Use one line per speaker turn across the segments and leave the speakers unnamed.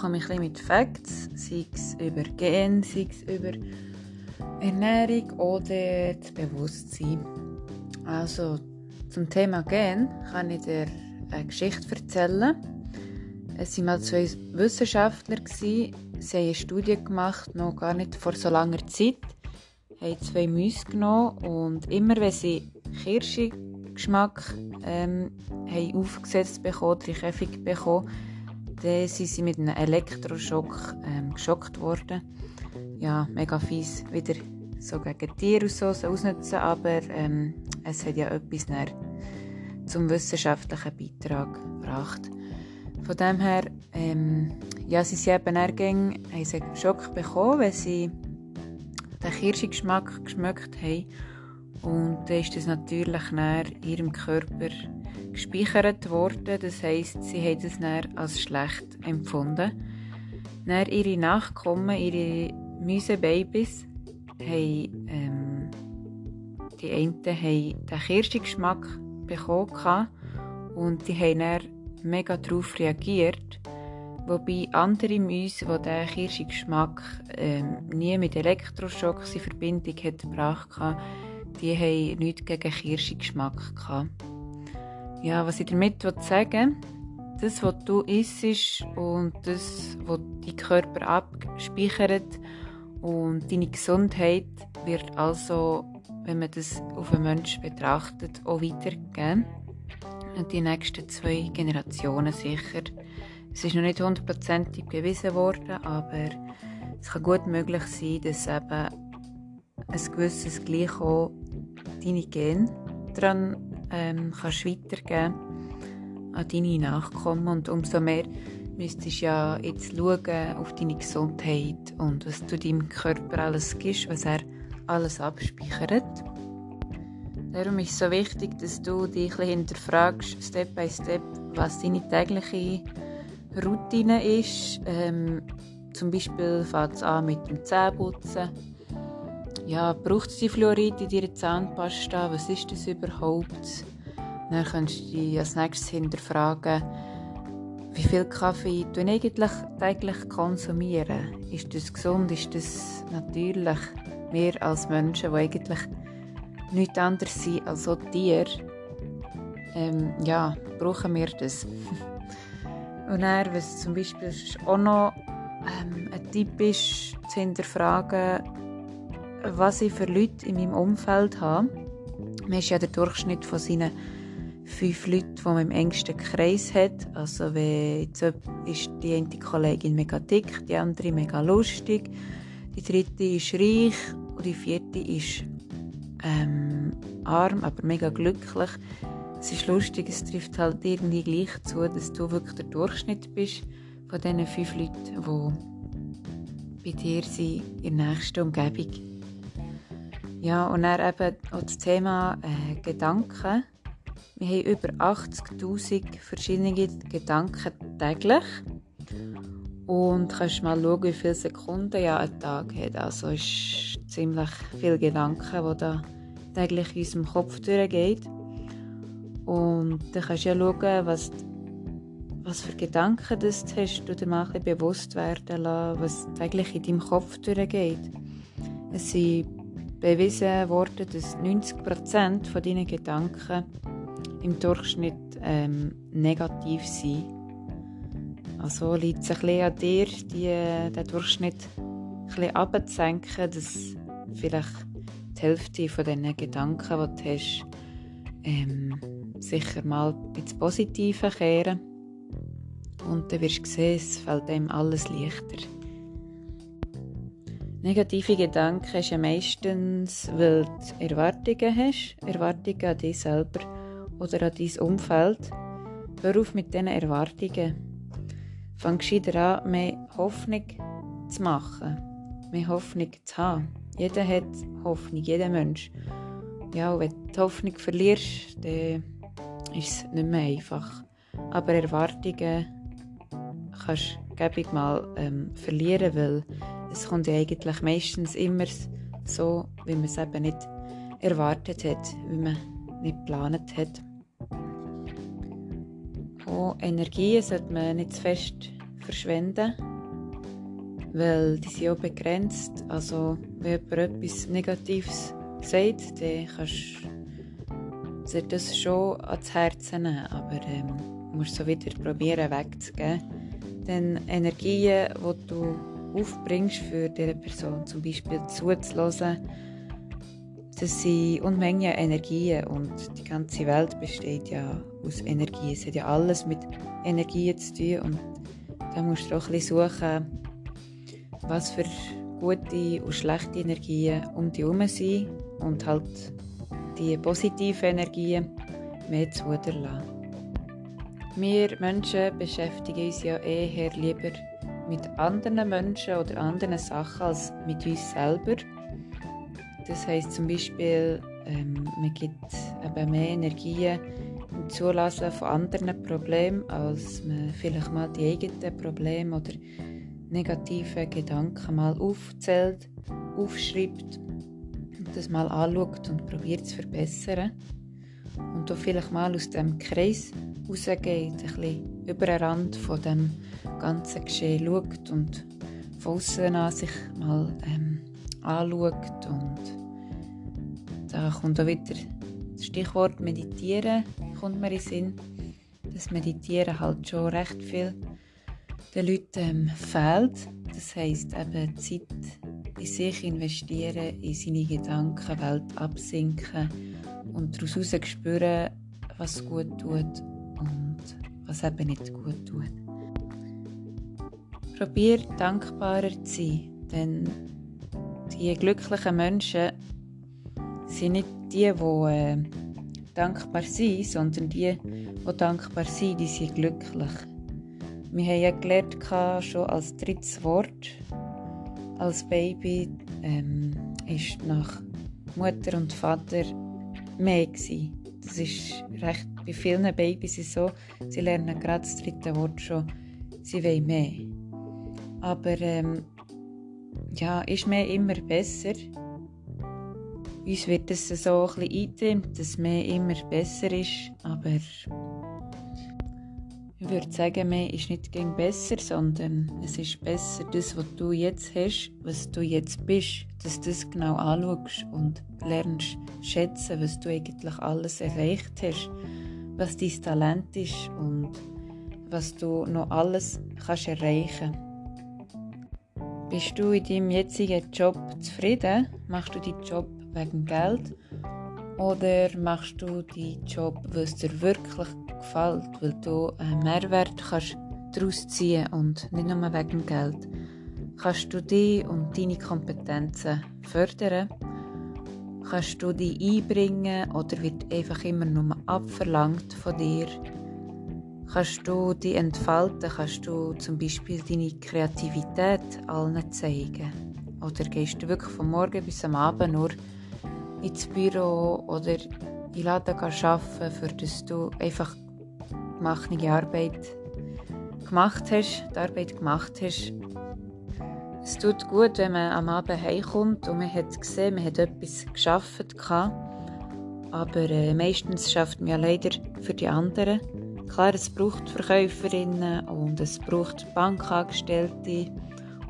komme ich ein mit Facts, sei es über Gen, sei es über Ernährung oder das Bewusstsein. Also zum Thema Gen kann ich dir eine Geschichte erzählen. Es waren mal zwei Wissenschaftler, sie haben eine Studie gemacht, noch gar nicht vor so langer Zeit, haben zwei Mäuse genommen und immer wenn sie Kirschgeschmack ähm, aufgesetzt bekommen, die Käfig bekommen, dann sind sie mit einem Elektroschock ähm, geschockt worden. Ja, mega fies, wieder so gegen Tiere so ausnutzen, aber ähm, es hat ja etwas zum wissenschaftlichen Beitrag gebracht. Von dem her, ähm, ja, sie sind eben ergäng, haben sie einen Schock bekommen, weil sie den Kirschgeschmack geschmeckt haben. Und dann ist das natürlich in ihrem Körper gespeichert worden. Das heisst, sie haben es dann als schlecht empfunden. Dann ihre Nachkommen, ihre Mäusebabys, haben, ähm, die einen haben den Kirschgeschmack bekommen und die haben dann mega darauf reagiert. Wobei andere Mäuse, die diesen Kirschgeschmack ähm, nie mit Elektroschocks in Verbindung gebracht die haben nichts gegen Kirschgeschmack gehabt. Ja, was ich damit sagen will, das, was du isst und das, was dein Körper abspeichert und deine Gesundheit wird also, wenn man das auf einen Menschen betrachtet, auch weitergehen. Und die nächsten zwei Generationen sicher. Es ist noch nicht hundertprozentig bewiesen worden, aber es kann gut möglich sein, dass eben ein gewisses Gleich auch deine Gene daran ähm, kannst weitergeben an deine Nachkommen und umso mehr müsstest du ja jetzt schauen auf deine Gesundheit und was du deinem Körper alles gibst, was er alles abspeichert. Darum ist es so wichtig, dass du dich ein hinterfragst, Step by Step, was deine tägliche Routine ist. Ähm, zum Beispiel fängt es an mit dem Zähneputzen ja, braucht es die Fluorid in deiner Zahnpasta? Was ist das überhaupt? Dann kannst du dich als nächstes hinterfragen, wie viel Kaffee du eigentlich täglich konsumieren. Ist das gesund? Ist das natürlich? Wir als Menschen, die eigentlich nichts anderes sind als auch Tiere, ähm, ja, brauchen wir das. Und dann, was zum Beispiel auch noch ähm, ein Tipp ist, zu hinterfragen, was ich für Leute in meinem Umfeld habe. Man ist ja der Durchschnitt von seinen fünf Leuten, die man im engsten Kreis hat. Also wenn jetzt ist die eine Kollegin mega dick, die andere mega lustig, die dritte ist reich und die vierte ist ähm, arm, aber mega glücklich. Es ist lustig, es trifft halt irgendwie gleich zu, dass du wirklich der Durchschnitt bist von diesen fünf Leuten, die bei dir sind in der nächsten Umgebung. Ja, und dann eben auch das Thema äh, Gedanken. Wir haben über 80.000 verschiedene Gedanken täglich. Und kannst mal schauen, wie viele Sekunden ja ein Tag hat. Also ist ziemlich viele Gedanken, die da täglich in unserem Kopf durchgehen. Und dann kannst du ja schauen, was, was für Gedanken das du hast, du dir mal ein bisschen bewusst werden lassen, was täglich in deinem Kopf durchgeht. Es sind bewiesen worden, dass 90% von deinen Gedanken im Durchschnitt ähm, negativ sind. Also liegt es ein bisschen an dir, die, den Durchschnitt ein abzusenken, dass vielleicht die Hälfte von diesen Gedanken, die du hast, ähm, sicher mal ins Positive kehren. Und dann wirst du sehen, es fällt einem alles leichter. Negative Gedanken hast ja meistens, weil du Erwartungen hast, Erwartungen an dich selber oder an dein Umfeld. Hör auf mit diesen Erwartungen. Fang gescheiter an, mehr Hoffnung zu machen, mehr Hoffnung zu haben. Jeder hat Hoffnung, jeder Mensch. Ja, und wenn du die Hoffnung verlierst, dann ist es nicht mehr einfach. Aber Erwartungen kannst du mal ähm, verlieren, weil es kommt ja eigentlich meistens immer so, wie man es eben nicht erwartet hat, wie man nicht geplant hat. Auch Energie sollte man nicht zu fest verschwenden. weil die sind auch begrenzt. Also wenn jemand etwas Negatives sagt, dann kannst du das schon ans Herz nehmen, aber ähm, musst so wieder probieren wegzugeben. Denn Energien, die du aufbringst für diese Person, zum Beispiel zuzulassen, das sind Unmengen Energien und die ganze Welt besteht ja aus Energie. Es hat ja alles mit Energien zu tun und da musst du auch ein bisschen suchen, was für gute und schlechte Energien um dich herum sind und halt die positiven Energien mehr zu lassen. Wir Menschen beschäftigen uns ja eher lieber mit anderen Menschen oder anderen Sachen als mit uns selber. Das heißt zum Beispiel, ähm, man gibt eben mehr Energie im Zulassen von anderen Problemen, als man vielleicht mal die eigenen Probleme oder negative Gedanken mal aufzählt, aufschreibt und das mal anschaut und probiert zu verbessern. Und da vielleicht mal aus dem Kreis rausgeht, ein bisschen über den Rand von dem ganzen Geschehen schaut und von außen an sich mal ähm, anschaut und da kommt auch wieder das Stichwort Meditieren kommt mir in Sinn. Das Meditieren halt schon recht viel den Leuten ähm, fehlt. Das heisst eben Zeit in sich investieren, in seine Gedankenwelt absinken und daraus spüren, was gut tut was eben nicht gut tut. Probier dankbarer zu sein, denn die glücklichen Menschen sind nicht die, die äh, dankbar sind, sondern die, die dankbar sind, die sind glücklich. Wir haben ja gelernt, schon als drittes Wort, als Baby, ähm, ist nach Mutter und Vater mehr gewesen. Das ist recht bei vielen Babys ist so, sie lernen gerade das dritte Wort schon, sie wollen mehr. Aber ähm, ja, ist mehr immer besser. Uns wird es so ein bisschen eingetrimmt, dass mehr immer besser ist, aber ich würde sagen, mehr ist nicht gegen besser, sondern es ist besser, das, was du jetzt hast, was du jetzt bist, dass du das genau anschaust und lernst schätzen, was du eigentlich alles erreicht hast, was dein Talent ist und was du noch alles kannst erreichen Bist du in deinem jetzigen Job zufrieden? Machst du deinen Job wegen Geld? Oder machst du deinen Job, weil es dir wirklich gefällt, weil du einen Mehrwert kannst daraus ziehen und nicht nur wegen Geld? Kannst du dich und deine Kompetenzen fördern? Kannst du dich einbringen oder wird einfach immer nur abverlangt von dir? Kannst du dich entfalten? Kannst du zum Beispiel deine Kreativität allen zeigen? Oder gehst du wirklich von morgen bis am Abend nur ins Büro oder in den Laden arbeiten, für dass du einfach die Arbeit gemacht hast, die Arbeit gemacht hast. Es tut gut, wenn man am Abend heimkommt und man hat gesehen, man hat etwas geschafft. Aber äh, meistens schafft man ja leider für die anderen. Klar, es braucht Verkäuferinnen und es braucht Bankangestellte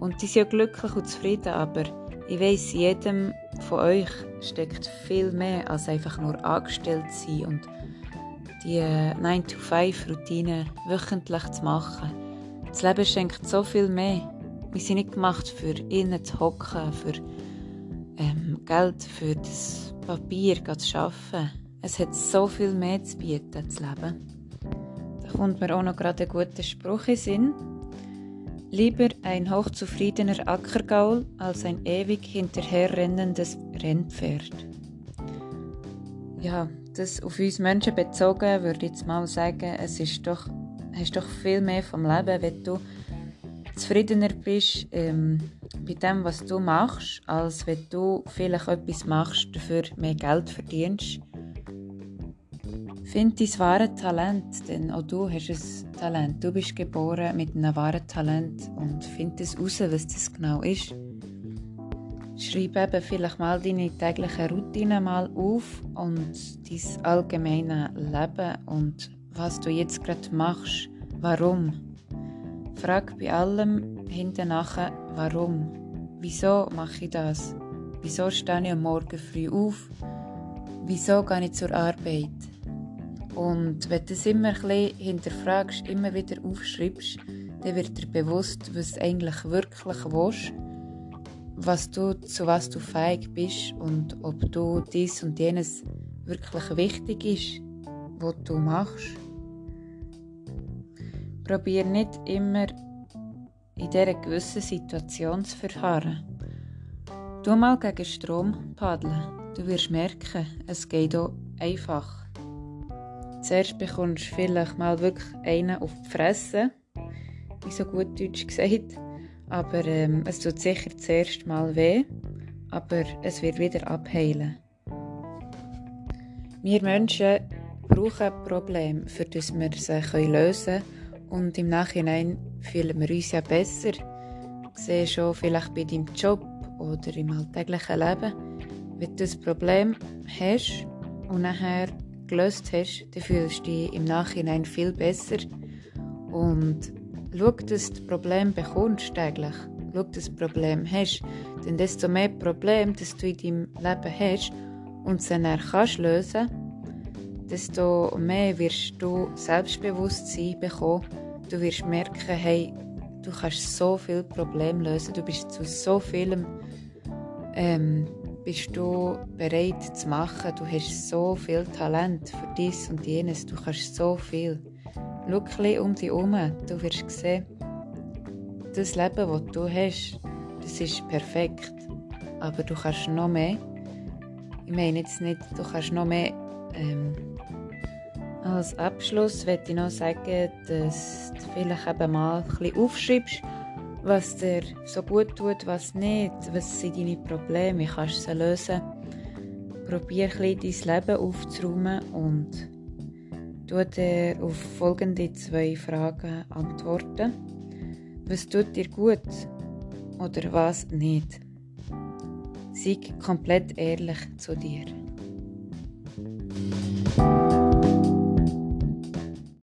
und die sind ja glücklich und zufrieden, aber ich weiß, jedem von euch steckt viel mehr als einfach nur angestellt sein und die 9-to-5-Routine wöchentlich zu machen. Das Leben schenkt so viel mehr. Wir sind nicht gemacht für innen zu hocken, für ähm, Geld, für das Papier zu arbeiten. Es hat so viel mehr zu bieten, das Leben. Da kommt mir auch noch gerade ein guter Spruch in Sinn. Lieber ein hochzufriedener Ackergaul als ein ewig hinterherrennendes Rennpferd. Ja, das auf uns Menschen bezogen, würde ich jetzt mal sagen, es ist doch, hast doch viel mehr vom Leben, wenn du zufriedener bist ähm, bei dem, was du machst, als wenn du vielleicht etwas machst, dafür mehr Geld verdienst Find dein wahre Talent, denn auch du hast ein Talent. Du bist geboren mit einem wahren Talent und find es raus, was das genau ist. Schreib eben vielleicht mal deine tägliche Routine mal auf und dein allgemeine Leben und was du jetzt gerade machst. Warum? Frag bei allem, hinten nachher, warum? Wieso mache ich das? Wieso stehe ich am Morgen früh auf? Wieso gehe ich zur Arbeit? Und wenn du das immer ein hinterfragst, immer wieder aufschreibst, dann wird dir bewusst, was du eigentlich wirklich willst, was du, zu was du fähig bist und ob du dies und jenes wirklich wichtig ist, was du machst. Probier nicht immer in dieser gewissen Situation zu verharren. Du mal gegen Strom paddeln. Du wirst merken, es geht auch einfach. Zuerst bekommst du vielleicht mal wirklich einen auf die Fresse, wie so gut Deutsch gesagt. Aber ähm, es tut sicher zuerst mal weh, aber es wird wieder abheilen. Wir Menschen brauchen Probleme, für das wir sie lösen können und im Nachhinein fühlen wir uns ja besser. Ich sehe schon vielleicht bei deinem Job oder im alltäglichen Leben, wenn du ein Problem hast und nachher gelöst hast, dann fühlst du dich im Nachhinein viel besser. Und schau, dass du das Problem bekommst täglich. Schau, dass du das Problem hast. Denn desto mehr Probleme, das du in deinem Leben hast und sie dann kannst lösen, desto mehr wirst du Selbstbewusstsein bekommen. Du wirst merken, hey, du kannst so viele Probleme lösen. Du bist zu so vielem ähm, bist du bereit zu machen. Du hast so viel Talent für dies und jenes. Du kannst so viel. Schau ein um dich herum. Du wirst sehen, das Leben, das du hast, das ist perfekt. Aber du kannst noch mehr. Ich meine jetzt nicht, du kannst noch mehr. Ähm, als Abschluss möchte ich noch sagen, dass du vielleicht eben mal ein bisschen aufschreibst, was dir so gut tut, was nicht, was sind deine Probleme, wie kannst du sie lösen. Probier ein dein Leben aufzuräumen und du dir auf folgende zwei Fragen antworten. Was tut dir gut oder was nicht? Sei komplett ehrlich zu dir.